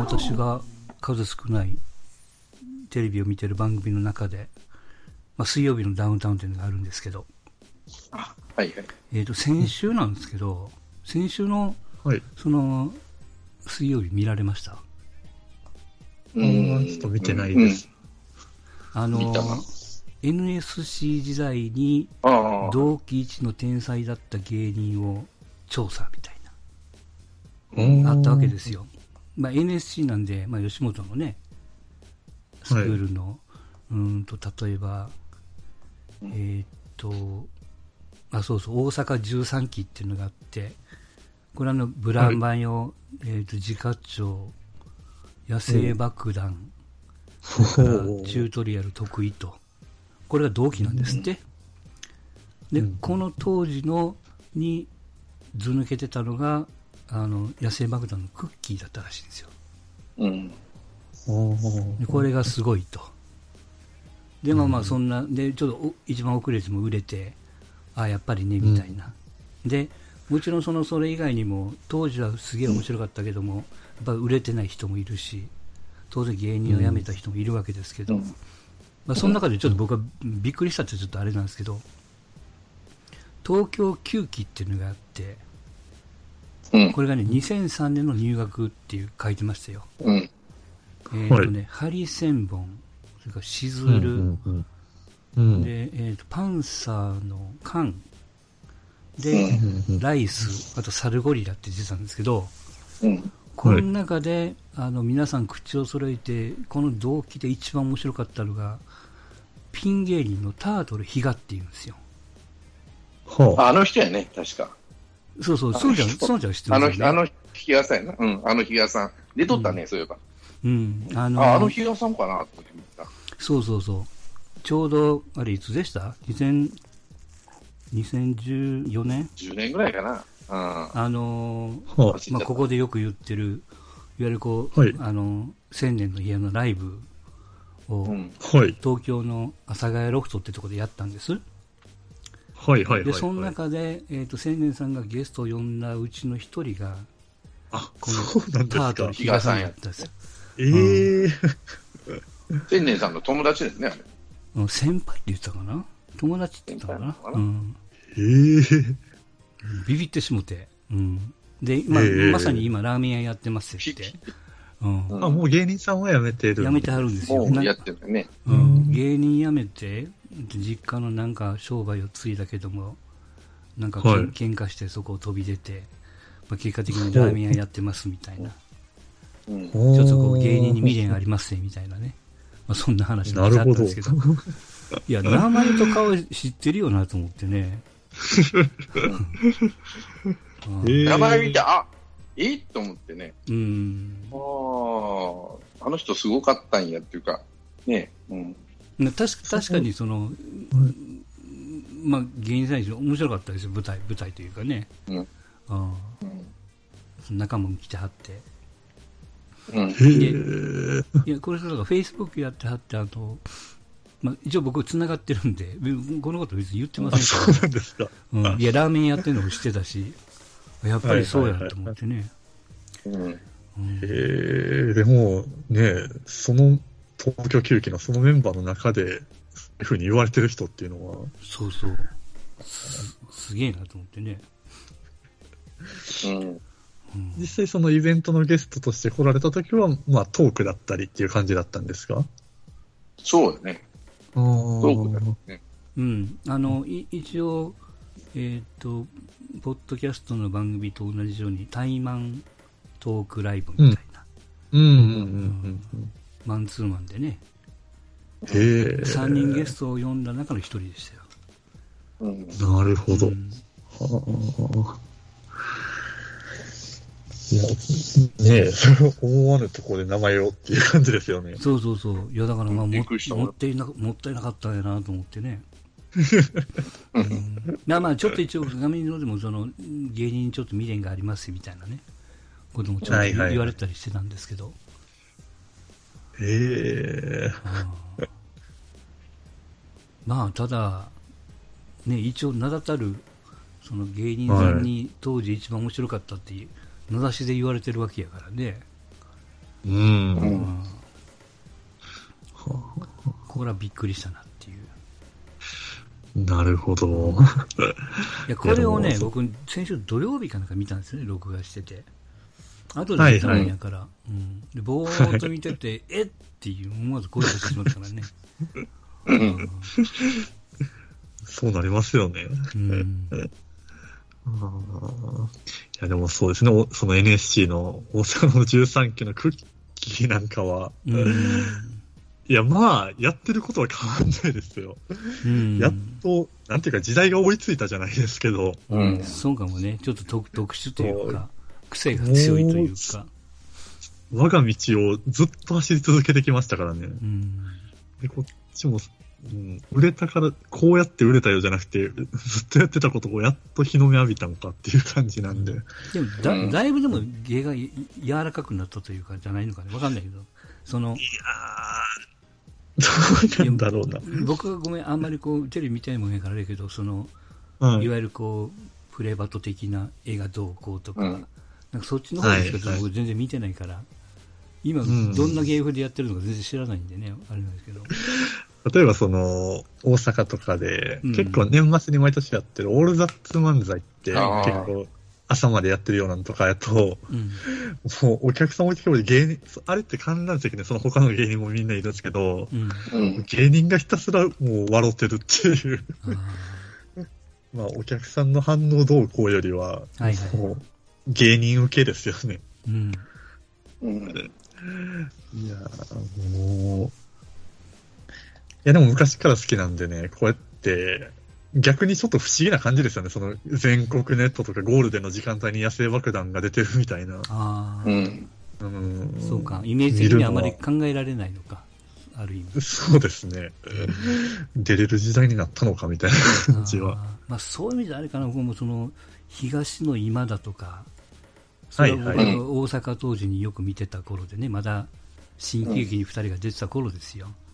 私が数少ないテレビを見てる番組の中で、まあ、水曜日のダウンタウンっていうのがあるんですけど、はいはい。えっ、と、先週なんですけど、先週の、はい。その、水曜日見られました？あーちょっと見てないです。あの見たな、NSC 時代にうん。ああ。同期一の天才だった芸人を調査みたいうんな、あったわけですよ。まあ、NSC なんで、まあ、吉本のね、スクールの、うーんと、例えば、えーっと、あ、そうそう、大阪13期っていうのがあって、これあの、ブラマヨ、えーっと、自家長、野生爆弾、それからチュートリアル得意と、これが同期なんですって。で、この当時のに図抜けてたのが、あの、野生爆弾のクッキーだったらしいんですよ。うん。でこれがすごいと。で、まあまあ、そんな、で、ちょっとお一番遅れても売れて、あやっぱりね、みたいな。で、もちろんその、それ以外にも、当時はすげえ面白かったけども、やっぱ売れてない人もいるし、当然芸人を辞めた人もいるわけですけど、うんまあ、その中でちょっと僕はびっくりしたってちょっとあれなんですけど、東京9期っていうのがあって、うん。これがね、2003年の入学っていう書いてましたよ。うん。えーとね、ハリセンボン、それからシズル、うんうんうんで、えーと、パンサーのカン、うで、うんライス、あとサルゴリラって出てたんですけど、うん。この中で、あの、皆さん口を揃えて、この動機で一番面白かったのが、ピン芸人のタートルヒガっていうんですよ。はあああの人やね、確か。そうそう、あそうじゃん、人そうじゃん知ってあの、ますよね。あの、日嘉さんやな。うん、あの日嘉さん。出とったね、そういえば。うん、あの、あ、あの日嘉さんかなと思って見た。そうそうそう。ちょうど、あれいつでした ?2000、2014年？10年ぐらいかな。うん。あのーはまあ、ここでよく言ってる、いわゆるこう、はいあの、千年の家のライブを、うん。東京の阿佐ヶ谷ロフトってとこでやったんです。はいはいはい。で、そのはい中で、えっ、と、千年さんがゲストを呼んだうちの一人が、あ、こそうなんですかタートル。比嘉さんやったんですよ。ええ千年さんの友達ですね、あれ。うん先輩って言ってたかな？友達って言ってたかな？かな？うん。ええビビってしもて。うん。で、まあへえまさに今、ラーメン屋やってますって。うん。うんあ、もう芸人さんは辞めてる。辞めてはるんですよ。なもうやってるよね。うん、芸人辞めて、実家のなんか商売を継いだけども、なんかけん、はい喧嘩してそこを飛び出て、まあ、結果的にラーメン屋やってますみたいな、うん。ちょっとこう芸人に未練ありますねみたいなね、まあ、そんな話もあったんですけど、いや、名前と顔知ってるよなと思ってね。名前見て、あえ？っと思ってね。うんああ、あの人すごかったんやっていうか、ね。うん。な確か確かにその、まあ、芸人さんにしろ面白かったですよ、舞台、舞台というかね。うん。ああ仲間も来てはって。うん。いや、これ、フェイスブックやってはって、あと、まあ、一応僕、繋がってるんで、このこと別に言ってまあ、せそうんかなんですか。ら、うん、いや、ラーメンやってるのも知ってたし、やっぱりそうやと思ってね。えでも、ね、その、東京球紀のそのメンバーの中で、そういうふうに言われてる人っていうのは、そうそう。すすげえなと思ってね。うん。うん実際そのイベントのゲストとして来られた時は、まあトークだったりっていう感じだったんですか？そうだね。あーそうだね。うん、あのい一応、えっ、と、ポッドキャストの番組と同じように、対マントークライブみたいな、うんうんうんうんマンツーマンでね、うん。へえ。3人ゲストを呼んだ中の1人でしたよ。うん。なるほど。うんはあ。いや、ねえ、それを思わぬところで名前をっていう感じですよね。そうそうそう。いや、だからまあ、もびっいな、もったいなかったんやなと思ってね。うん、まあまあ、ちょっと一応、画面のでも、その、芸人にちょっと未練がありますみたいなね、こともちょっとはいはいはい言われたりしてたんですけど。へえ。うんまあ、ただ、ね、一応名だたる、その芸人さんに当時一番面白かったっていう、名指しで言われてるわけやからね。う。うんんうんこれはびっくりしたな。なるほど。いや、これをね、僕、先週土曜日かなんか見たんですよね、録画してて。後で見たもんやから。うん。で、ぼーっと見てて、えっ？ていう、思わず声出してしまったからね。うん。そうなりますよね。うん。あーいや、でもそうですね。おその NSC の大阪の13期のクッキーなんかは、うん。いや、まあ、やってることは変わんないですよ。うん。やっと、なんていうか時代が追いついたじゃないですけど、うんそうかもね。ちょっと特特殊というか、癖が強いというか。我が道をずっと走り続けてきましたからね。うん。で、こっちも、うん、売れたから、こうやって売れたよじゃなくて、ずっとやってたことをやっと日の目浴びたのかっていう感じなんで。でもだ、うんだいぶでも芸がい柔らかくなったというか、じゃないのかね。わかんないけど。その、いやー、どうなんだろうな。僕がごめん、あんまりこう、テレビ見てないもんやからあれやけど、その、はいいわゆるこう、プレバト的な映画どうこうとか、うん。なんかそっちの方ですけど、はいはい。僕全然見てないから、今、ん。どんな芸風でやってるのか全然知らないんでね、あれなんですけど。例えばその、大阪とかで、うん。結構年末に毎年やってるオールザッツ漫才って結構朝までやってるようなのとかやと、うん。もうお客さん置いてけぼり芸人、あれって観覧席でその他の芸人もみんないるんですけど、うん。うん。芸人がひたすらもう笑ってるっていう、あ まあお客さんの反応どうこうよりは、ーはいはい。もう芸人受けですよね。うん。うん。いやーもう、いやでも昔から好きなんでね、こうやって、逆にちょっと不思議な感じですよね。その全国ネットとかゴールデンの時間帯に野生爆弾が出てるみたいな。ああ、うん。うんそうか。イメージ的にはあまり考えられないのか。ある意味。そうですね。出れる時代になったのかみたいな感じは。あーまあ、そういう意味であれかな、僕もその東の今だとか、それは大阪当時によく見てた頃でね、まだ新喜劇に2人が出てた頃ですよ。あ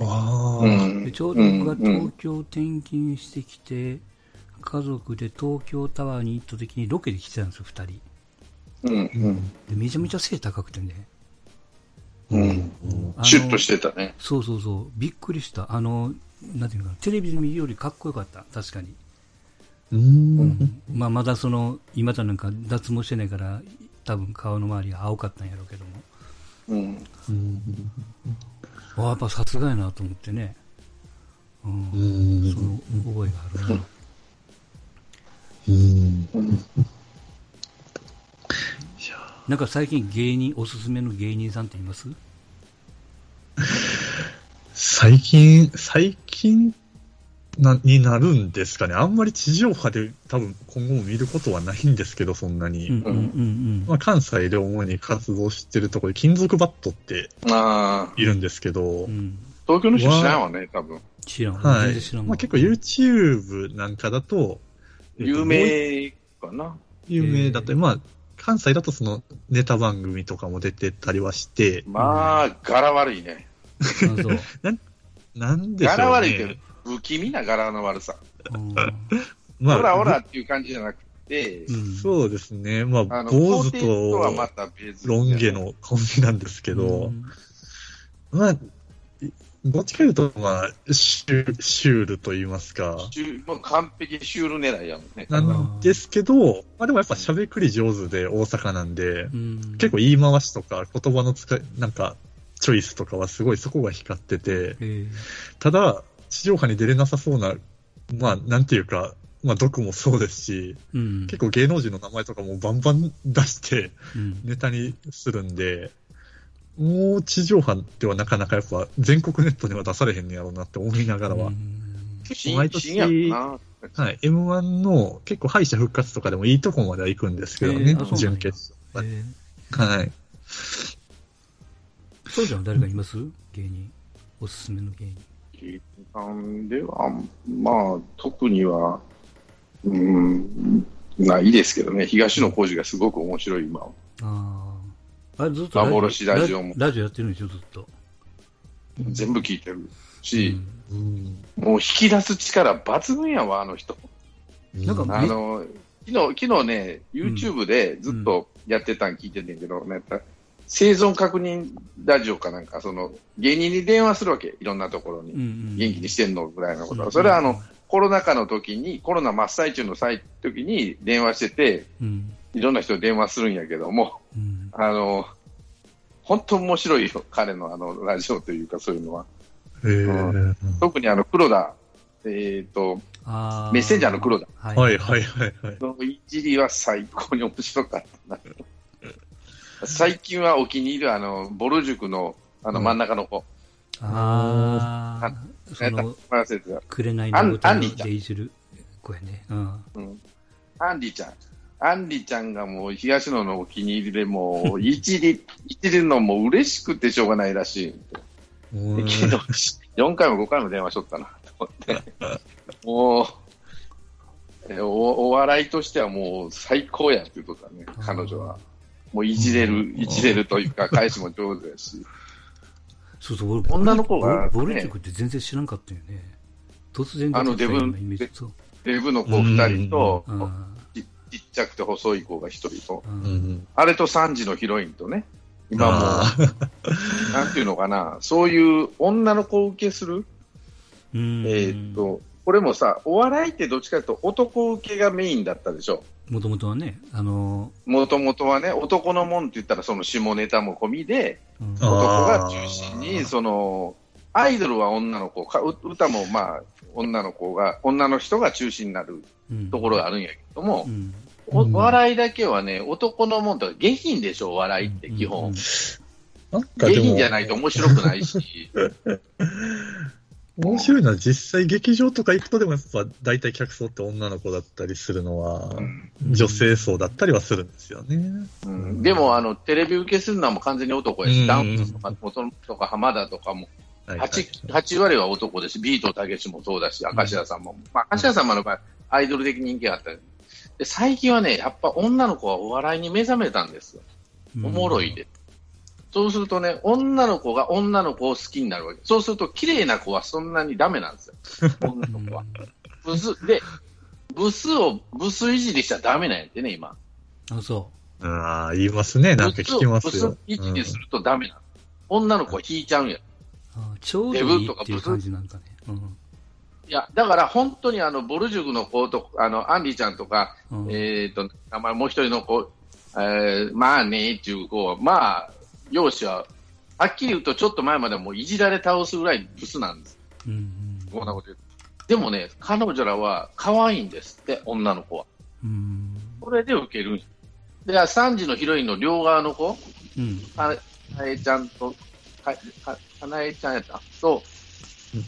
あ、うんでちょうど僕が東京転勤してきて、家族で東京タワーに行った時にロケで来てたんですよ、2人。うん。うん。でめちゃめちゃ背高くてね。うん。シュッとしてたね。そうそうそう、びっくりした。あの、なんていうのかな、テレビで見るよりかっこよかった、確かに。うーん。まあ、まだその、今だなんか脱毛してないから、多分顔の周りが青かったんやろうけども。うん。うんあやっぱさすがやなと思ってね。うん。うんその覚えがあるな。うんうん。なんか最近芸人、おすすめの芸人さんっています？最近、最近な、になるんですかね。あんまり地上波で多分今後も見ることはないんですけど、そんなに。うんうんうんまあ、関西で主に活動してるところで、金属バットってああ、いるんですけど、うん。うん。東京の人知らんわね、多分。知らん。はいまあ、結構 YouTube なんかだと、えっと有名かな。有名だと、まあ、関西だとそのネタ番組とかも出てたりはして、まあ、柄悪いね。あそう。なんでしょうね。柄悪いけど、不気味な柄の悪さ。うん。まあ、オラオラっていう感じじゃなくて、うん。そうですね。まあ、あの、坊主とロン毛のコンビなんですけど、うん。まあ、どっちかというと、まあ、シュシュールと言いますか、シュもう完璧シュール狙いやもんね。なんですけど、まあでもやっぱ喋くり上手で大阪なんで、うん。結構言い回しとか言葉の使い、なんか、チョイスとかはすごいそこが光ってて、え。ただ、地上波に出れなさそうな、まあ、なんていうか、まあ、毒もそうですし、ーうん結構芸能人の名前とかもバンバン出してうんネタにするんで、もう地上波ではなかなかやっぱ全国ネットには出されへんねやろうなって思いながらは。うん結構毎年。はい、M1 の結構敗者復活とかでもいいとこまでは行くんですけどねえー準決勝。えはい。ーそうじゃん、誰かいます？芸人。おすすめの芸人。芸人さんでは、まあ、特には、うん、ないですけどね、東野幸治がすごく面白い、今。ああ。ずっと幻ラジオもラジオやってるんでしょ、ずっと。全部聞いてるし、うんもう引き出す力抜群やわ、あの人。なんかあの、昨日、昨日ね、YouTube でずっとやってたん聞いてんねんけど、ね、生存確認ラジオかなんか、その芸人に電話するわけ、いろんなところに。うんうん元気にしてんの？ぐらいのことは。うんそれはあの、コロナ禍の時に、コロナ真っ最中の際時に電話してて、うんいろんな人に電話するんやけども、うんあの、本当面白いよ、彼のあの、ラジオというかそういうのは。へー特にあの、黒田、えっ、と、あメッセンジャーの黒田ははいはいはいはい。のいじりは最高に面白かったな。最近はお気に入りはあの、ボル塾のあの真ん中の子。ああ、その、忘れてた。紅アンの歌のアンリちゃんでいじる子やね。うん。うん。アンリちゃん。アンリちゃんがもう東野のお気に入りでもう、いじり、いじるのも嬉しくてしょうがないらしい。うんけど、4回も5回も電話しとったな、と思って。もう、えおお笑いとしてはもう最高やって言うことだね、彼女は。もういじれる、いじれるというか、返しも上手やし。そうそう、俺、女の子がね。ボル塾って全然知らんかったよね。突然あのデブイメージ。そう。デブの子2人と、うん。ちちっちゃくて細い子が1人と、あれと3時のヒロインとね、今も なんていうのかな、そういう女の子を受けする、うん。えーっと、これもさ、お笑いってどっちかというと男受けがメインだったでしょ。もともとはね、あの、もともとはね、男のもんって言ったらその下ネタも込みで、うん。あ男が中心に、その、アイドルは女の子、かう歌もまあ、女の子が、女の人が中心になるうん。ところがあるんやけどもう、ん。おうん笑いだけはね、男のもんとか下品でしょ、お笑いって基本。下品じゃないと面白くないし、面白いのは実際劇場とか行くとでもやっぱ大体客層って女の子だったりするのはうん。女性層だったりはするんですよね。うん。でもあの、テレビ受けするのはもう完全に男やし、うん。ダンスとか、元々とか浜田とかも、はいはい 8, 8割は男です。し、ビートたけしもそうだし、明石家さんも、まあ、明石家さんもの場合、アイドル的人気があったりで最近はね、やっぱ女の子はお笑いに目覚めたんですよ。おもろいで。そうするとね、女の子が女の子を好きになるわけ。そうすると、綺麗な子はそんなにダメなんですよ。女の子は。ブス、で、ブスを、ブスいじりしちゃダメなんやってね、今。あ、そああ、言いますね。なんか聞きますよブス。いじりするとダメなの。女の子は引いちゃうんや。う。あちょうどいいっていう感じなんかね。うんいや、だから本当にあの、ボルジュグの子と、あの、アンリちゃんとか、うんえっ、と、名前もう一人の子、えー、まあねっていう子は、まあ、容姿は、はっきり言うとちょっと前まではもういじられ倒すぐらいブスなんです。うんこんなこと言う。でもね、彼女らは可愛いんですって、女の子は。うん。それで受けるで、3時のヒロインの両側の子、うん。かなえちゃんと、か、か、かなえちゃんやった。と、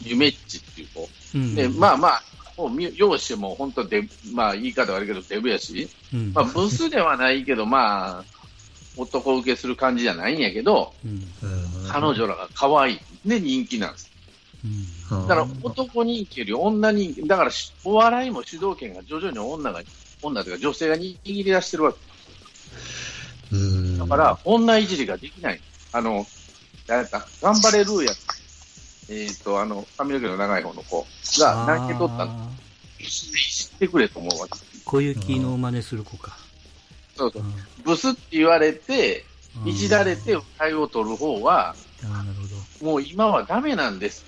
ゆめっちっていう子。うん。で、まあまあ、もうみ、容姿も本当で、まあ言い方悪いけどデブやし、うん。まあブスではないけど、まあ、男受けする感じじゃないんやけど、うんうん彼女らが可愛い。で、人気なんです。うんだから男人気より女人気、だからしお笑いも主導権が徐々に女が、女というか女性が握り出してるわけ。うんだから、女いじりができない。あの、誰やった？頑張れルーや。えっ、と、あの、髪の毛の長い方の子が何件取ったのあ知ってくれと思うわけ。ー小雪の真似する子か。そうそうう。んブスって言われて、うんいじられて対を取る方は、なるほど。もう今はダメなんです。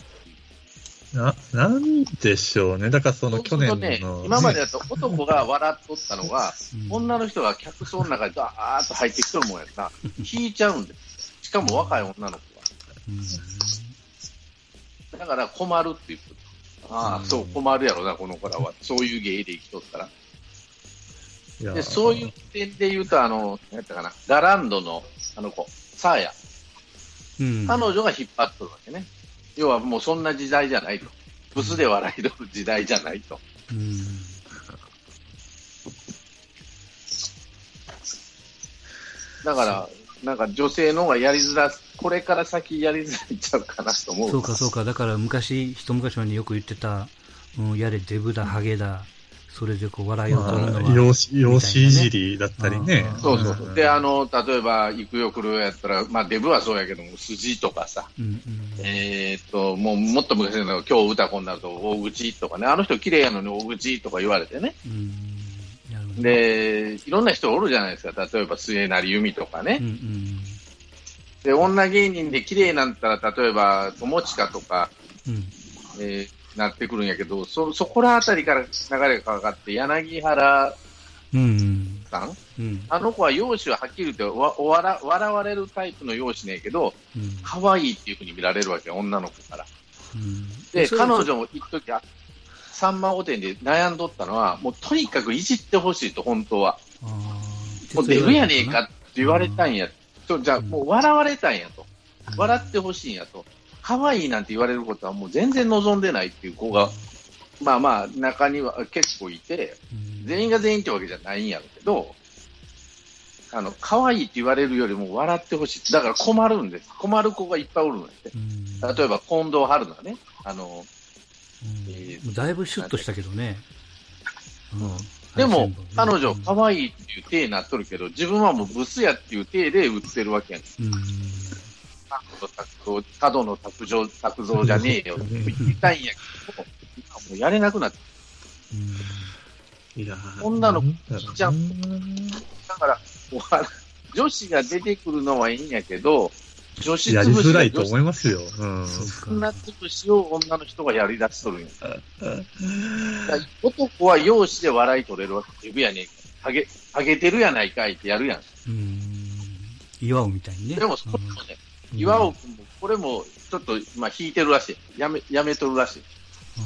な、なんでしょうね。だからその去年そうするとねの、、今までだと男が笑っとったのが、うん女の人が客層の中にダーッと入ってきとるもんやったら、引いちゃうんです。しかも若い女の子は。だから困るっていうこと。ああ、うんそう、困るやろな、この子らは。そういう芸で生きとったら。で、そういう点で言うと、あの、何やったかな、ガランドの、あの子、サーヤ。うん彼女が引っ張っとるわけね。要はもうそんな時代じゃないと。ブスで笑い取る時代じゃないと。うんだから、なんか女性の方がやりづら、これから先やりづらいんちゃうかなと思う。そうかそうか。だから昔、一昔前によく言ってた、うん、やれデブだ、ハゲだ、それでこう笑いを取るのは。まあ容姿いじりだったりねうん。そうそうそう。で、あの、例えば、行くよ来るよやったら、まあ、デブはそうやけども、筋とかさ、うんうんえーっと、もう、もっと昔の今日歌子になると、大口とかね、あの人綺麗やのに大口とか言われてね。うんなるほどで、いろんな人おるじゃないですか。例えば、末成由美とかね。うんうんで、女芸人で綺麗なんだったら、例えば、友近とか、うん。えーなってくるんやけど、そ、そこらあたりから流れがかかって、柳原うん？さんうん。あの子は容姿ははっきり言ってわ笑笑われるタイプの容姿ねんけど、うん。可愛いっていうふうに見られるわけよ、女の子から。うんで、彼女も一時あさんま御殿で悩んどったのは、もうとにかくいじってほしいと、本当は。もう出るやねえかって言われたんや。とじゃあ、もう笑われたんやと。笑ってほしいんやと。可愛いなんて言われることはもう全然望んでないっていう子が、まあまあ、中には結構いて、うん全員が全員ってわけじゃないんやろうけど、あの、可愛いって言われるよりも笑ってほしい。だから困るんです。困る子がいっぱいおるのって。うん例えば、近藤春菜ね。あの、うんえーだいぶシュッとしたけどね。うんでも、彼女、うん可愛いっていう体になっとるけど、自分はもうブスやっていう体で売ってるわけやん。うん角野卓造、卓造じゃねえよって言いたいんやけど、今もうやれなくなって。いや女の子じゃんん。だから、女子が出てくるのはいいんやけど、女子やりづらいと思いますよ。うん。女か。潰しを女の人がやり出しとるんや。男は容姿で笑い取れるわけ。デブやねえか。ハゲ、ハゲてるやないかいってやるやん。うん。岩尾みたいにね。でも、それもね、うん岩尾君も、これも、ちょっと、まあ、引いてるらしい。やめ、やめとるらしい。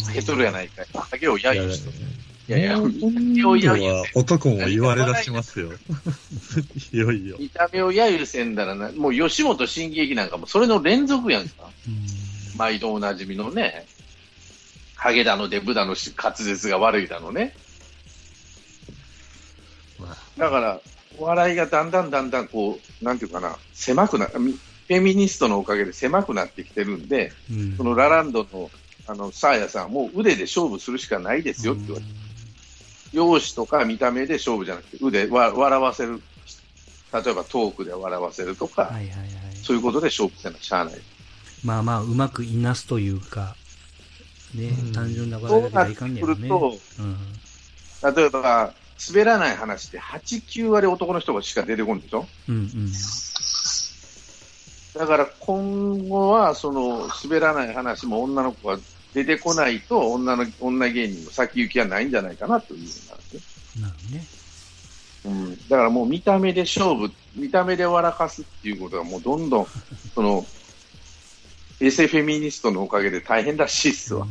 ハゲとるやないかい。ハゲを揶揄しとる。いやいや、今度は男も言われ出しますよ。いよいよ。見た目を揶揄せんだらな、もう吉本新喜劇なんかもそれの連続やんか。うん毎度おなじみのね、ハゲだのデブだのし滑舌が悪いだのね。まあだから、お笑いがだんだんだんだんこう、なんていうかな、狭くな、フェミニストのおかげで狭くなってきてるんで、うんそのラランドの、あの、サーヤさんはもう腕で勝負するしかないですよって言われて、容姿とか見た目で勝負じゃなくて、腕わ笑わせる、例えばトークで笑わせるとか、はいはいはい。そういうことで勝負せなしゃあない。まあまあ、うまくいなすというか、ねう、ん単純な笑いだけがいかんねやくろね。例えば、滑らない話って8、9割男の人がしか出てこんでしょ？うんうん。だから今後は、その、滑らない話も女の子が出てこないと、女の、女芸人の先行きはないんじゃないかなというふうになるね。なるね。うん。だからもう見た目で勝負、見た目で笑かすっていうことがもうどんどん、その、エセフェミニストのおかげで大変らしいっすわ。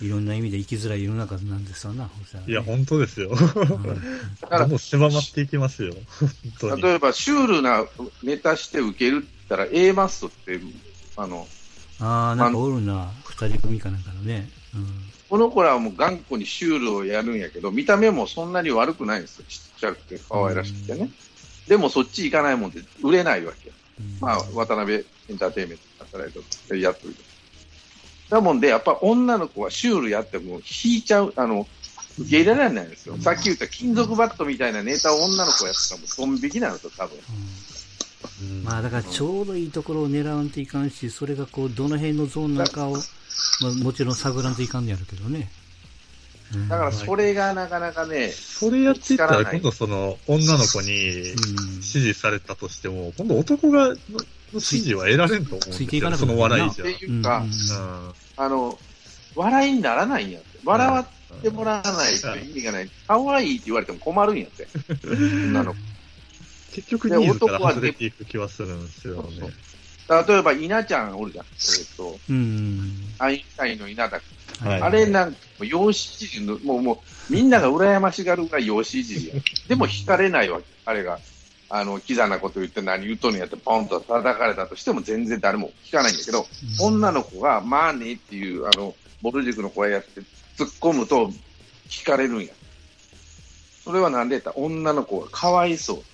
うんいろんな意味で生きづらい世の中なんですわな、ほさいや、本当ですよ。うんだからもう狭まっていきますよ。本当に。例えば、シュールなネタして受けるって言ったら、A マストって、あの、ああ、なんかおるな、二人組かなんかのね。うんこの子らはもう頑固にシュールをやるんやけど、見た目もそんなに悪くないんですよ。ちっちゃくて可愛らしくてね。でもそっち行かないもんで売れないわけよ。うんまあ、渡辺エンターテインメントで働いてやっとる。だもんで、やっぱ女の子はシュールやっても引いちゃう、あの、受け入れられないんですよ。さっき言った金属バットみたいなネタを女の子やったらもうドン引きなんですよ、多分。まあだからちょうどいいところを狙わんといかんし、それがこう、どの辺のゾーンなのかを、まあ、もちろん探らんといかんのやるけどね。うんだからそれがなかなかね、それやっていったら、今度その、女の子にうん指示されたとしても、今度男が、の指示は得られんと思うんついていですよ。そかなくなるなの笑いじゃ。っていうか、うんうんあの、笑いにならないんやって。笑わってもらわないと意味がない。可愛いって言われても困るんやって。女の子。結局ニーズから外れていく気はするんですよね。例えば、稲ちゃんおるじゃん。えっ、と、うん。アインシュタインの稲田君。はいあれなんか、養子いじりの、もう、もう、みんなが羨ましがるが養子いじりや。でも惹かれないわけ。あれが、あの、キザなこと言って何言うとんのやってポンと叩かれたとしても全然誰も聞かないんだけど、女の子が、まあねっていう、あの、ボル塾の声やって突っ込むと聞かれるんや。それはなんでやったら女の子がかわいそう。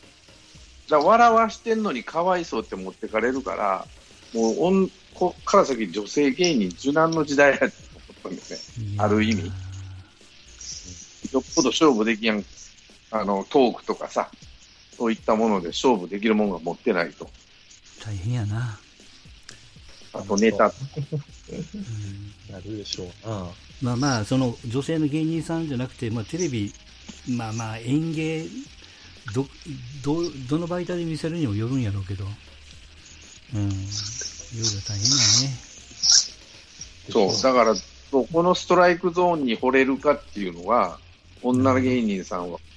じゃあ笑わしてんのにかわいそうって持ってかれるから、もうおん、こっから先女性芸人受難の時代やって思ったんですね。ある意味よっぽど勝負できやん、あの、トークとかさ、そういったもので勝負できるものが持ってないと。大変やな。あとネタ。うんなるでしょうな。まあまあ、その女性の芸人さんじゃなくて、まあテレビ、まあまあ演芸、ど、ど、どの媒体で見せるにもよるんやろうけど、うん。夜は大変だね。そう、だから、どこのストライクゾーンに惚れるかっていうのは、女の芸人さんは、まあ、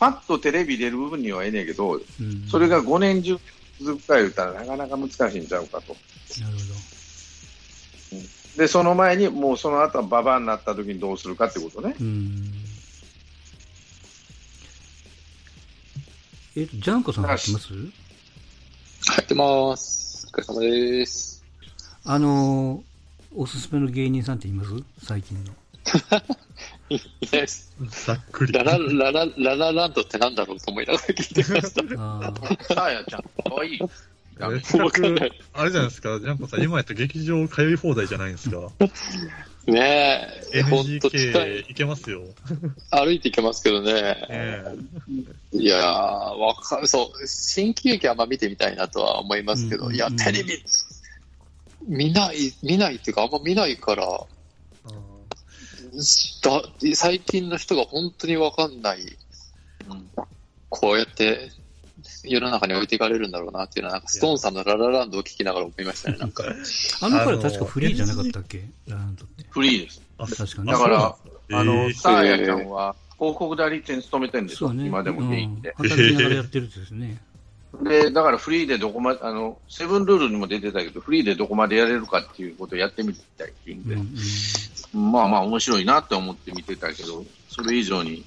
パッとテレビ出る部分にはええねんけど、うん。それが5年中続くか言ったらなかなか難しいんちゃうかと。なるほで、その前に、もうその後はババアになった時にどうするかってことね。ど。うん。えっと、ジャンコさん入ってます？入ってます。お疲れ様です。あのー、おすすめの芸人さんっています？最近の。いないです。ざっくり。ララ、ララ、ララランドってなんだろうと思いながら聞いてました。ああ。さあやちゃん、かわいい。ダメせっかわかんなくい、あれじゃないですか、ジャンコさん、今やったら劇場通い放題じゃないですか。ねえ、ほんと近い。NGK 行けますよ。歩いていけますけどね。えいやー、わかる。そう、新喜劇あんま見てみたいなとは思いますけど、いやうんうんう、んテレビ、見ない、見ないっていうか、あんま見ないから、あだ最近の人が本当にわかんない、こうやって世の中に置いていかれるんだろうなっていうのは、なんかストーンさんのララランドを聞きながら思いましたね、なんか。あの頃確かフリーじゃなかったっけ？ラランドって。フリーです。あ確かにだから、ああの、サーヤちゃんは、広告代理店に勤めてるんですよ。ね。今でも現役で。うん働きながらやってるってですね。で、だからフリーでどこまで、あの、セブンルールにも出てたけど、フリーでどこまでやれるかっていうことをやってみたいっていうんで、うんうん。まあまあ面白いなって思って見てたけど、それ以上に、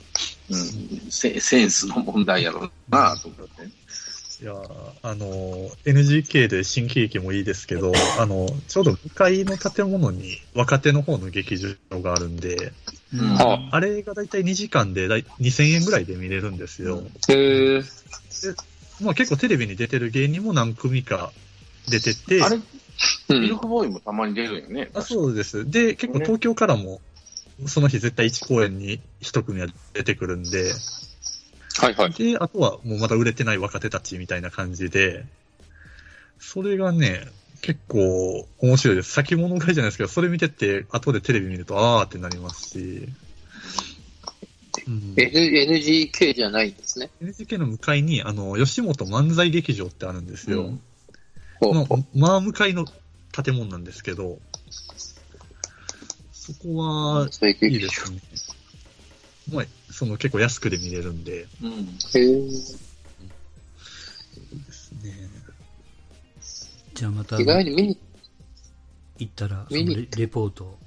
うん、セセンスの問題やろうなと思って。いやあの、NGK で新喜劇もいいですけど、あの、ちょうど向かいの建物に若手の方の劇場があるんで、うんああれがだいたい2時間でだい2000円ぐらいで見れるんですよ。へえ。まあ結構テレビに出てる芸人も何組か出てて、あれ、うん。ミルクボーイもたまに出るよね。あそうです。で、結構東京からも、その日絶対1公演に1組は出てくるんで、はいはい。で、あとはもうまだ売れてない若手たちみたいな感じで、それがね、結構面白いです。先物買いじゃないですけど、それ見てて、後でテレビ見ると、あーってなりますし、うん、N- NGK じゃないんですね。NGK の向かいに、あの、吉本漫才劇場ってあるんですよ。うんの、まあ向かいの建物なんですけど、そこは、最いいですね。まあ、その結構安くで見れるんで、うん。へえ。ですね。じゃあまた意外に見に、行ったら、そのレレポートを。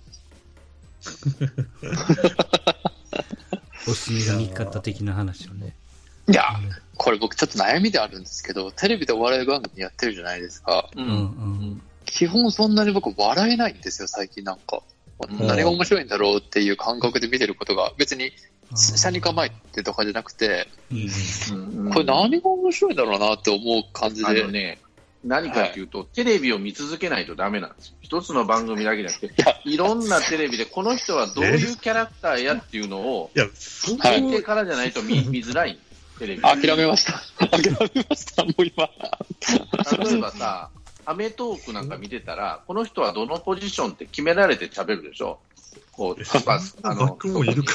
おすすめの見方的な話をね。いや、これ僕ちょっと悩みであるんですけど、テレビでお笑い番組やってるじゃないですか。う。うんんうん。基本そんなに僕笑えないんですよ、最近なんか。うん何が面白いんだろうっていう感覚で見てることが、別に、あー車に構えてとかじゃなくて、いいね。うんこれ何が面白いんだろうなって思う感じで。あのね、何かっていうと、テレビを見続けないとダメなんですよ。一つの番組だけじゃなくて、やいろんなテレビでこの人はどういうキャラクターやっていうのを聞いてからじゃないと見見づらい、テレビ。諦めました。諦めました、もう今。例えばさ、アメトークなんか見てたら、この人はどのポジションって決められて喋るでしょ？こう、あのバック、もいるか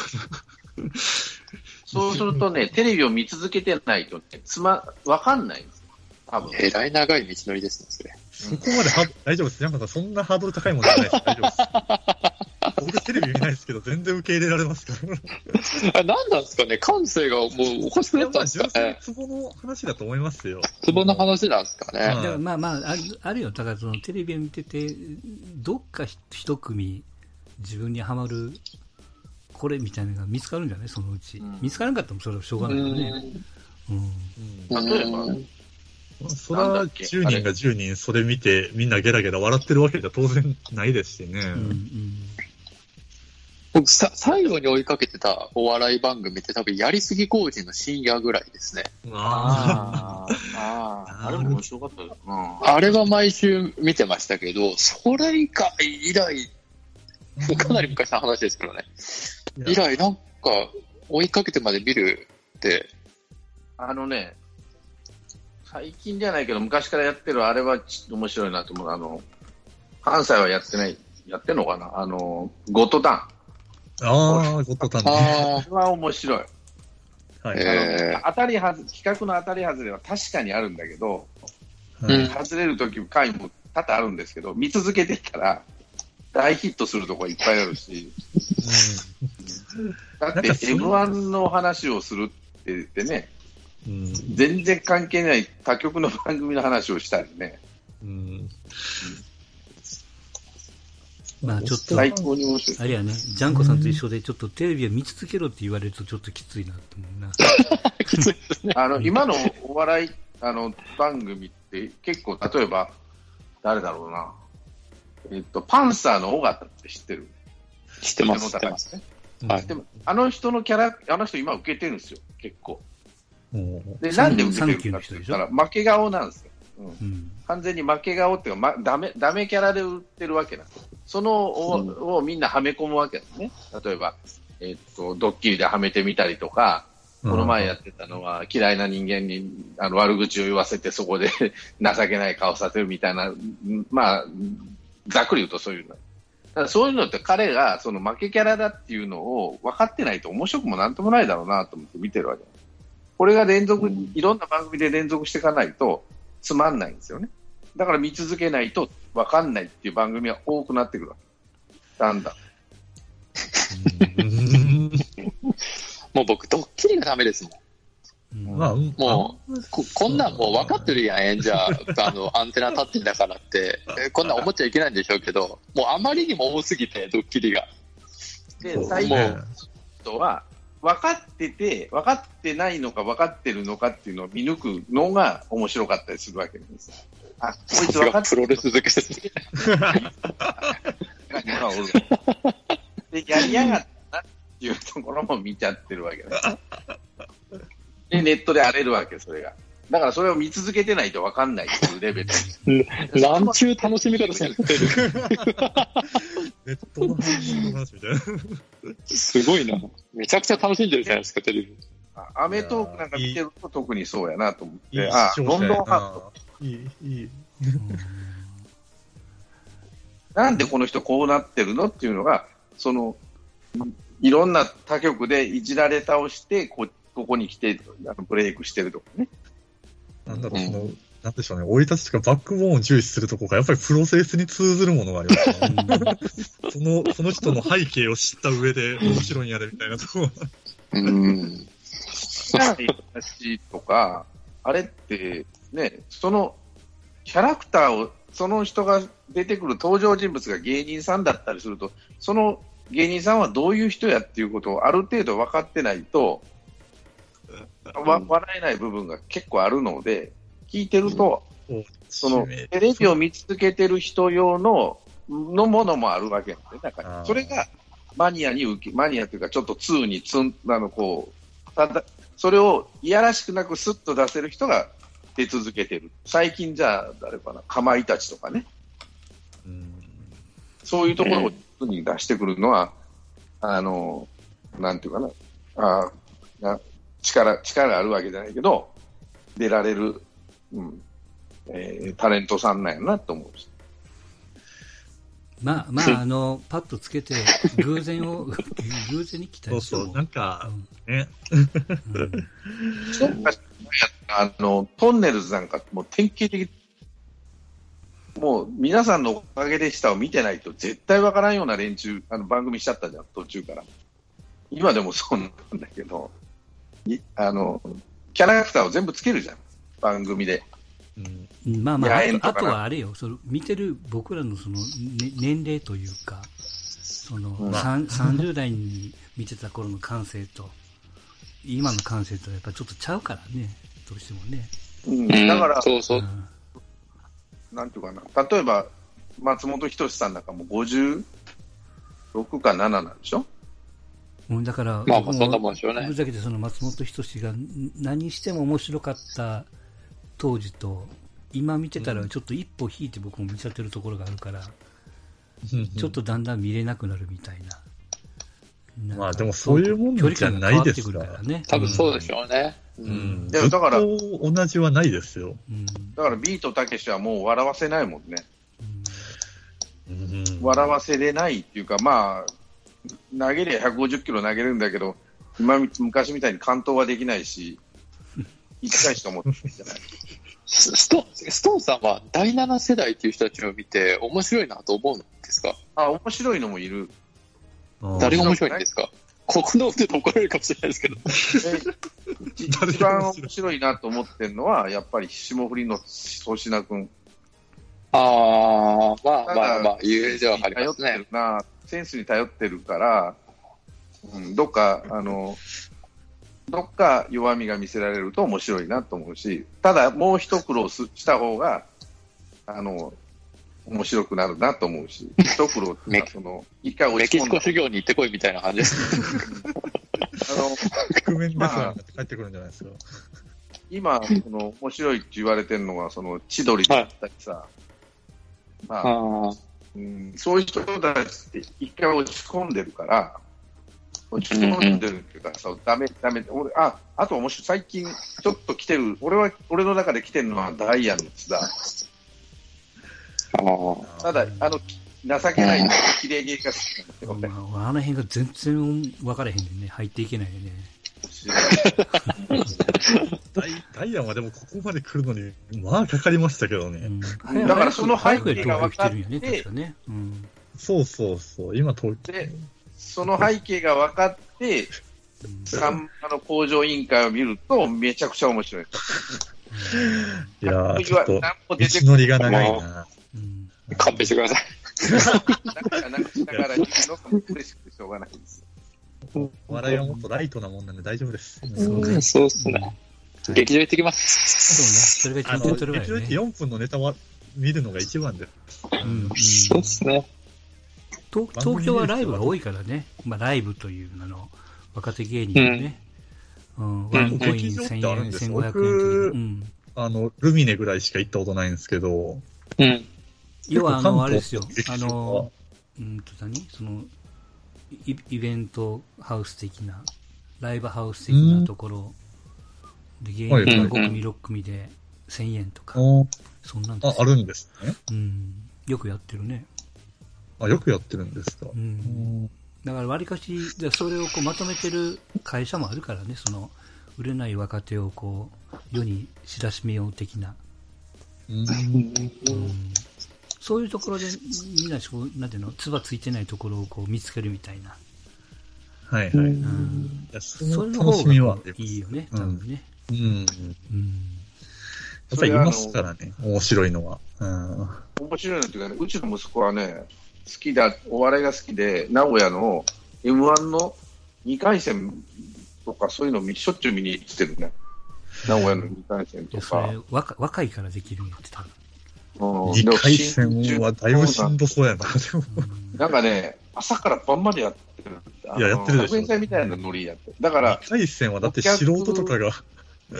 そうするとね、テレビを見続けてないとね、つま、わかんないんです。多分。えらい長い道のりですね、それ。そこまでハード大丈夫です。ジャンパさん、そんなハードル高いものじゃないです。大丈夫です。僕テレビ見ないですけど、全然受け入れられますから。あ何なんですかね？感性がもうおかしくなったんです純粋にかねツボの話だと思いますよ。ツボの話なんですかね？うんだからまあまあ、あるあるよ。だからそのテレビを見てて、どっかひ一組自分にはまる、これみたいなのが見つかるんじゃない？そのうち。うん見つからなかったらそれはしょうがないよね。うん。うん例えばうんそれは10人が10人それ見てみんなゲラゲラ笑ってるわけじゃ当然ないですしね。うんうん。僕さ、最後に追いかけてたお笑い番組って多分やりすぎ工事の深夜ぐらいですね。あああ、ああ、あれも面白かったです。うん。あれは毎週見てましたけど、それ以外以来、かなり昔の話ですけどね。ー以来なんか追いかけてまで見るって、あのね、最近じゃないけど、昔からやってるあれはちょっと面白いなと思う。あの、関西はやってない、やってんのかな？あの、ゴッドタン。ああ、ゴッドタンね。あこれは面白い。はい。え当たりはず、企画の当たり外れは確かにあるんだけど、うん外れるとき、回も多々あるんですけど、見続けてたら、大ヒットするとこいっぱいあるし、だってなんかそういう M1 の話をするって言ってね、うん。うん全然関係ない他局の番組の話をしたりね、うん。まあちょっと最高に面白い。あれやね、ジャンコさんと一緒で、ちょっとテレビを見続けろって言われるとちょっときついなって思うな。きついですね。あの、今のお笑い、あの、番組って結構、例えば、誰だろうな。えっと、パンサーの尾形って知ってる？知ってます、知ってます。ね。はいでも、あの人のキャラ、あの人今受けてるんですよ、結構。もで、なんで受けてるかって言ったら、負け顔なんですよ。うんうん。完全に負け顔っていうか、ま、ダメ、ダメキャラで売ってるわけなんですよ。そのを,、をみんなはめ込むわけですね。例えば、えっと、ドッキリではめてみたりとか、うこの前やってたのは、嫌いな人間にあの悪口を言わせて、そこで 情けない顔させるみたいな、んまあ、ざっくり言うとそういうの。だからそういうのって彼がその負けキャラだっていうのを分かってないと面白くもなんともないだろうなと思って見てるわけ。これが連続、いろんな番組で連続していかないとつまんないんですよね。だから見続けないと分かんないっていう番組が多くなってくるわけ。だんだん。う んもう僕、ドッキリがダメですもん。うんまあ、もうこ、こんなんもう分かってるやん、演者、あの、アンテナ立ってんだからって、えこんなん思っちゃいけないんでしょうけど、もうあまりにも多すぎて、ドッキリが。で最近もう人は分かってて、分かってないのか分かってるのかっていうのを見抜くのが面白かったりするわけですよ。あ、こいつ分かってがプロレス好きですね。るのがおる。で、やりやがったなっていうところも見ちゃってるわけです。で、ネットで荒れるわけ、それが。だからそれを見続けてないと分かんないっていうレベル。なんちゅう楽しみ方されてる。ネットの話の話みたいな。すごいな。めちゃくちゃ楽しんでるじゃないですか、テレビ。あアメトークなんか見てると特にそうやなと思っいいて、あ、ロンドンハートないい、いい。なんでこの人こうなってるのっていうのが、その、いろんな他局でいじられ倒して、こここに来てあのブレイクしてるとかね。なんだろう、その、なんでしょうね、生い立ちとかバックボーンを重視するとこが、やっぱりプロセスに通ずるものがありますね。その、その人の背景を知った上で、面白いんやで、みたいなとこ。うん。話とか、あれって、ね、そのキャラクターを、その人が出てくる登場人物が芸人さん。だったりすると、その芸人さん。はどういう人やっていうことをある程度分かってないと、わ笑えない部分が結構あるので、聞いてると、そのテレビを見続けてる人用ののものもあるわけなんで、中あー。に。それがマニアに受け、マニアというか、ちょっと通につん、あの、こう、ただ、それをいやらしくなくスッと出せる人が出続けてる。最近じゃあ、誰かな、かまいたちとかね、うん。そういうところを通に出してくるのは、あの、なんていうかな、あーな力、力があるわけじゃないけど、出られる、うん、えータレントさんなんやなと思うし。まあ、まあ、あの、パッとつけて、偶然を、偶然に来たりしても。そうそう、なんか、ね、うん。そうかあの、トンネルズなんかもう典型的、もう皆さんのおかげでしたを見てないと絶対わからんような連中、あの番組しちゃったじゃん、途中から。今でもそうなんだけど、いあの、キャラクターを全部つけるじゃん、番組で。うん。まあまあ、あとあとはあれよ、その見てる僕らのその、ね、年齢というか、その、うん。さん30代に見てた頃の感性と、今の感性とやっぱちょっとちゃうからね、どうしてもね。うん。うんだから、そうそう。う。ん。なんていうかな、例えば松本人志さんなんかも56か7なんでしょ？うんだから、僕まあまあそんなもんでしょうねぶっちゃけてその松本人志がん何しても面白かった当時と、今見てたらちょっと一歩引いて僕も見ちゃってるところがあるから、ちょっとだんだん見れなくなるみたいな。なまあでもそういうもんじゃないですからね。多分そうでしょうね。う。うんん。でもだから同じはないですよ。うん。だからビートたけしはもう笑わせないもんね。うんうん笑わせれないっていうか、まあ、投げりゃ150キロ投げるんだけど、今み昔みたいに完投はできないし、1回しか持ってないじゃない？スストストーンさんは第7世代っていう人たちを見て面白いなと思うんですか？あ、面白いのもいる。誰が面白いんですか？ここのって怒られるかもしれないですけど。え一番面白いなと思ってるのは、やっぱり霜降りの粗品君。ああ、まあまあまあ、言うではありますね。な、センスに頼ってるから、うん、どっか、あの、どっか弱みが見せられると面白いなと思うし、ただもう一苦労すした方が、あの、面白くなるなと思うし、一苦労ってその、一回メ落ち込んだキシコ修行に行ってこいみたいな感じです。あの、覆面レスラーになって帰ってくるんじゃないですか。今、その、面白いって言われてるのが、その、千鳥だったりさ、まあ、ああうん、そういう人たちって一回落ち込んでるから、落ち込んでるっていうかさ、ダメ、ダメ、俺、あ、あと面白い、最近ちょっと来てる、俺は、俺の中で来てるのはダイヤの津田。ただ、あの、情けない、綺麗芸が好きなんですよ、俺まあ、あの辺が全然分からへんねんね。入っていけないよね。ダイダイヤはでもここまで来るのに、まあかかりましたけどね。うん。だからその背景が早く来てるんよね、分かって確かね。うん。そうそうそう。今東京。で、その背景が分かって、サンマの工場委員会を見ると、めちゃくちゃ面白い。い。やー、ちょっと、道のりが長い。な。うん。勘弁してください。なんかなんかしながらのが嬉しくてしょうがない。です。笑いはもっとライトなもんなんで大丈夫です。うんそうっすね。劇場行ってきます。そうね。それがあの、一番手っ取り劇場行って早いね。4分のネタは見るのが一番です。うんうんそうっすね。東東京はライブが多いからね。まあ、ライブという名の若手芸人のね。うん。ワンコイン劇場って1000円、あるんです1500円という。僕うん。あの、ルミネぐらいしか行ったことないんですけど、うん。要は、あの、あれですよあの、うんと何？そのイ、イベントハウス的な、ライブハウス的なところで、芸はい人が5組、6組で1000円とか、あそんなんあ、あるんですね。うん。よくやってるね。あ、よくやってるんですか。う。うんんだから、わりかし、でそれをこうまとめてる会社もあるからね、その、売れない若手をこう、世に知らしめよう的な。うんうんそういうところで、みんなそう、なんていうの、つばついてないところをこう見つけるみたいな。はいはい。いうん。やそそれの方がいいよね、うん多分ね。うん。うん。やっぱりいますからね、面白いのは。うん。面白いのっていうかね、うちの息子はね、好きだ、お笑いが好きで、名古屋の M1 の2回戦とか、そういうのをしょっちゅう見に行ってるね。名古屋の2回戦といやそれか。若、若いからできるんやって、多分。うん2回戦はだいぶしんどそうやな、なんかね、朝から晩までやってる。いややってるでしょ学園祭みたいなノリやってる。だから、2回戦はだって素人とかが、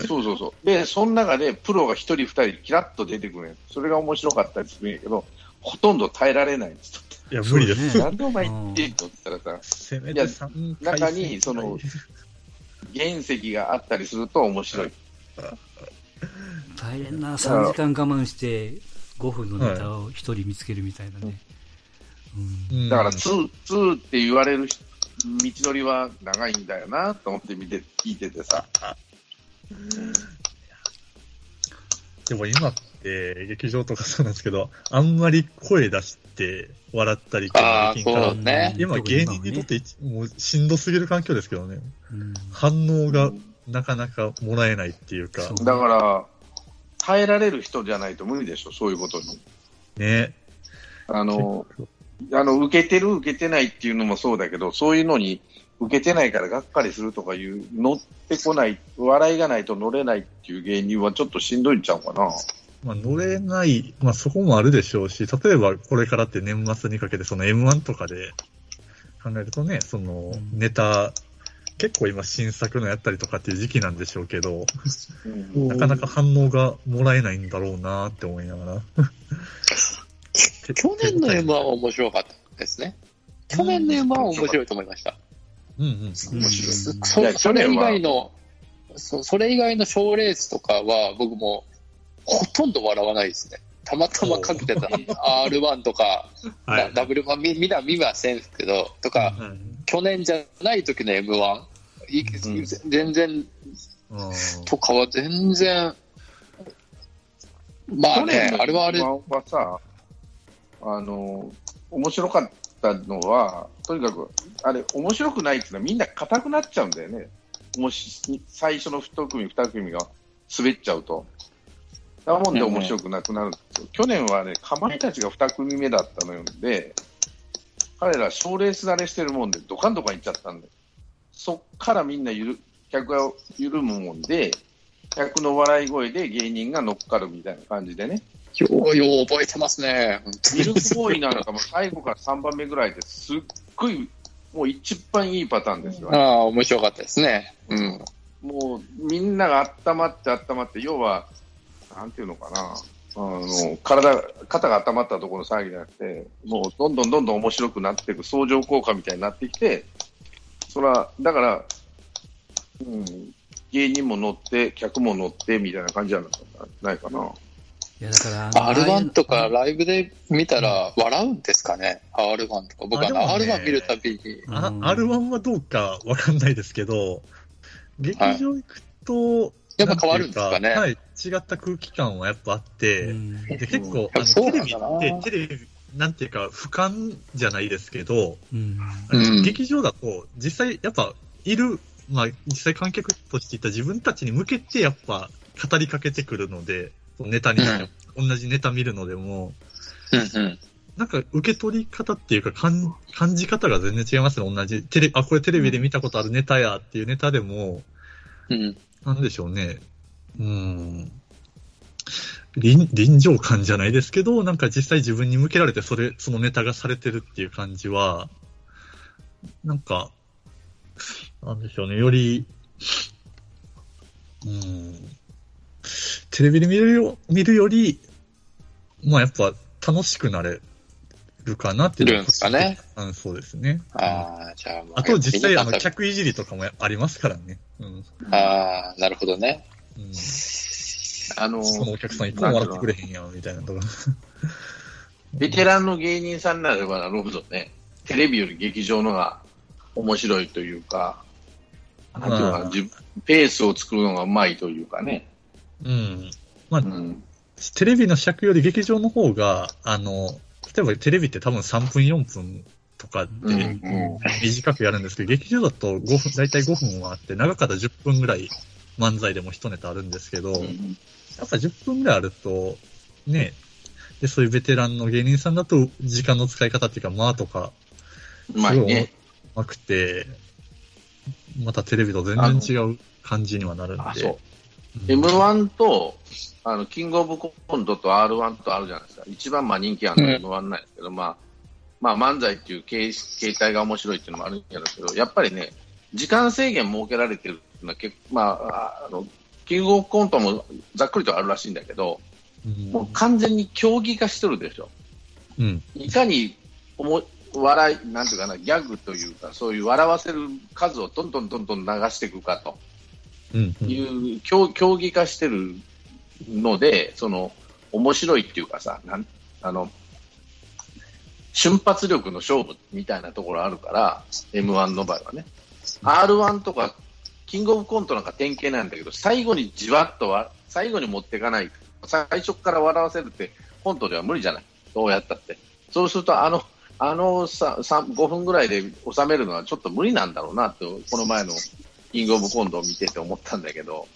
そうそうそう。で、その中でプロが一人二人キラッと出てくるんやそれが面白かったりするんやけど、ほとんど耐えられないんです。いや、無理です。そうなんでお前言ってんのって言ったらさ、せめていや3回戦中にその原石があったりすると面白い。大変な3時間我慢して、5分のネタを1人見つけるみたいなね。うん。うんだから、ツー、ツーって言われる道のりは長いんだよなと思って見て、聞いててさ。でも今って劇場とかそうなんですけど、あんまり声出して笑ったりっていうのああ、ができんからそう、ね。今芸人にとって一もうしんどすぎる環境ですけどね、うん反応がなかなかもらえないっていうかだから、耐えられる人じゃないと無理でしょ、そういうことに。ね。あの、あの、受けてる、受けてないっていうのもそうだけど、そういうのに受けてないからがっかりするとかいう、乗ってこない、笑いがないと乗れないっていう芸人はちょっとしんどいんちゃうかな。まあ、乗れない、まあそこもあるでしょうし、例えばこれからって年末にかけてその M1 とかで考えるとね、そのうんネタ、結構今新作のやったりとかっていう時期なんでしょうけど、うんなかなか反応がもらえないんだろうなって思いながら。去年の M1 は面白かったですね。去年の M1 は面白いと思いました。うんうん。うん面白いそれ以外の、そそれ以外の賞レースとかは僕もほとんど笑わないですね。たまたまかけてた R1 とか、はいなダブルファン見見な見ませんけど、とか、はい去年じゃない時の M1、いうん全然、うんとかは全然、まあね去年、のあれはあれ、M1 はさ、あの、面白かったのは、とにかく、あれ、面白くないっていうのはみんな硬くなっちゃうんだよね。もし、最初の一組、二組が滑っちゃうと。なもんで面白くなくなるんですよ。去年はね、かまいたちが二組目だったのよで、彼ら賞レース慣れしてるもんで、ドカンドカンいっちゃったんで、そっからみんなゆる、客が緩むもんで、客の笑い声で芸人が乗っかるみたいな感じでね。ようよう覚えてますね。ミルクボーイなんかも最後から3番目ぐらいですっごい、もう一番いいパターンですよ。ああ、面白かったですね。うん。もうみんなが温まって温まって、要は、なんていうのかな、あの体、肩が温まったところの騒ぎじゃなくて、もうどんどんどんどん面白くなっていく相乗効果みたいになってきて、そら、だから、うん、芸人も乗って、客も乗ってみたいな感じじゃないかな。いや、だからあの、R1 とかライブで見たら笑うんですかね ?R1 とか。僕あのあでもね R1 見るたびに。あうん R1 はどうか わかんないですけど、劇場行くと、やっぱ変わるんですかね？はい、違った空気感はやっぱあって、うんで結構、テレビって、テレビ、なんていうか、俯瞰じゃないですけど、うんうん劇場だと、実際やっぱ、いる、まあ、実際観客としていた自分たちに向けて、やっぱ、語りかけてくるので、ネタにしても、同じネタ見るのでも、うんうん。なんか受け取り方っていうか感、感じ方が全然違いますね。同じ。テレあ、これテレビで見たことあるネタやっていうネタでも、うん。なんでしょうね。うーん。臨、臨場感じゃないですけど、なんか実際自分に向けられて、それ、そのネタがされてるっていう感じは、なんか、なんでしょうね。より、うーん。テレビで見るよ、見るより、まあやっぱ楽しくなれるかなっていうのですかね。うん、そうですね。ああ、じゃあ。あと実際、あの、客いじりとかもありますからね。うん。ああ、なるほどね。うんあのそのお客さん一個も笑ってくれへんやん、みたいなとか。ベテランの芸人さんならばなるほどね、テレビより劇場のが面白いというか、なんていうのかなまあ自分ペースを作るのがうまいというかね。うん。まあう、ん。テレビの尺より劇場の方が、あの、例えばテレビって多分3分4分とかうん。でうん。短くやるんですけど、劇場だと5分、だいたい5分はあって、長かったら10分ぐらい漫才でも一ネタあるんですけど、うんやっぱ10分ぐらいあると、ね、で、そういうベテランの芸人さんだと、時間の使い方っていうか、間とか、うまいね。うまくて、またテレビと全然違う感じにはなるんで。あ、そう。うん M1 と、あの、キングオブコントと R1 とあるじゃないですか。一番まあ人気あるのは M1 なんですけど、まあ、まあ漫才っていう形形態が面白いっていうのもあるんやけど、やっぱりね、時間制限設けられてるっていうのは結構、まあ、あの、キングオブコントもざっくりとあるらしいんだけど、うんもう完全に競技化してるでしょ。うん。いかにおも笑い、なんていうかな、ギャグというか、そういう笑わせる数をどんどんどんどん流していくかと。うん。うんいう競競技化してるので、その面白いっていうかさ、なんあの瞬発力の勝負みたいなところあるから、M1 の場合はね。R1 とか、キングオブコントなんか典型なんだけど、最後にじわっとわ、最後に持っていかない、最初から笑わせるって、コントでは無理じゃない。どうやったって。そうすると、あの、あのささ5分ぐらいで収めるのはちょっと無理なんだろうなって、この前のキングオブコントを見てて思ったんだけど、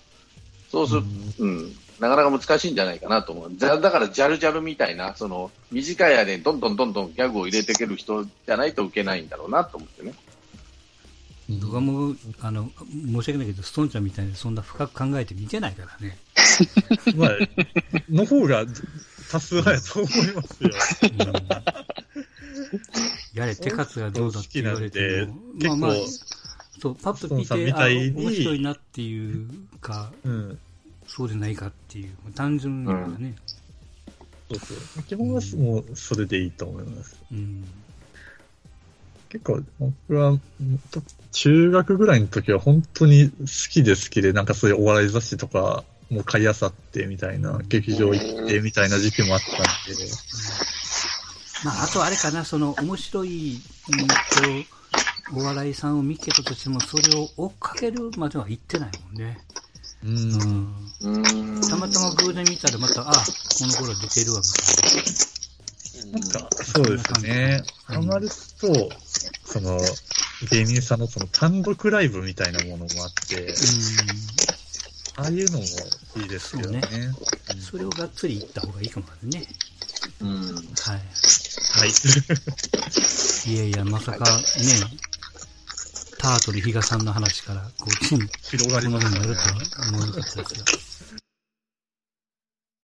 そうすると、うん、なかなか難しいんじゃないかなと思う。じゃだから、ジャルジャルみたいな、その、短い間にどんどんどんどんギャグを入れていける人じゃないと受けないんだろうなと思ってね。僕はもう、あの、申し訳ないけど、ストーンちゃんみたいにそんな深く考えて見てないからね。まあ、の方が多数派やと思いますよ。やれ、手数がどうだって言われても、まあまあ、そう、パッと見て、あ、面白いなっていうか、うん。そうでないかっていう、単純にはね。そうそう。基本はもうそれでいいと思います。うん。結構、僕は、と中学ぐらいの時は本当に好きで好きで、なんかそういうお笑い雑誌とか、もう買い漁ってみたいな、劇場行ってみたいな時期もあったんで、まあ、あとあれかな、その、面白い、うんと、お笑いさんを見つけたとしても、それを追っかけるまでは行ってないもんね。う。うんん。うん。たまたま偶然見たらまた、あ、この頃出てるわ、みたいなんか、そうですね。ハマると、その、芸人さんのその単独ライブみたいなものもあって、な。ああいうのもいいですよね。うん。それをがっつり言った方がいいかもね。うん。はい。はい。いやいや、まさかね、タートル比嘉さんの話から、こう、広がりまになる。とは思わなかったですが。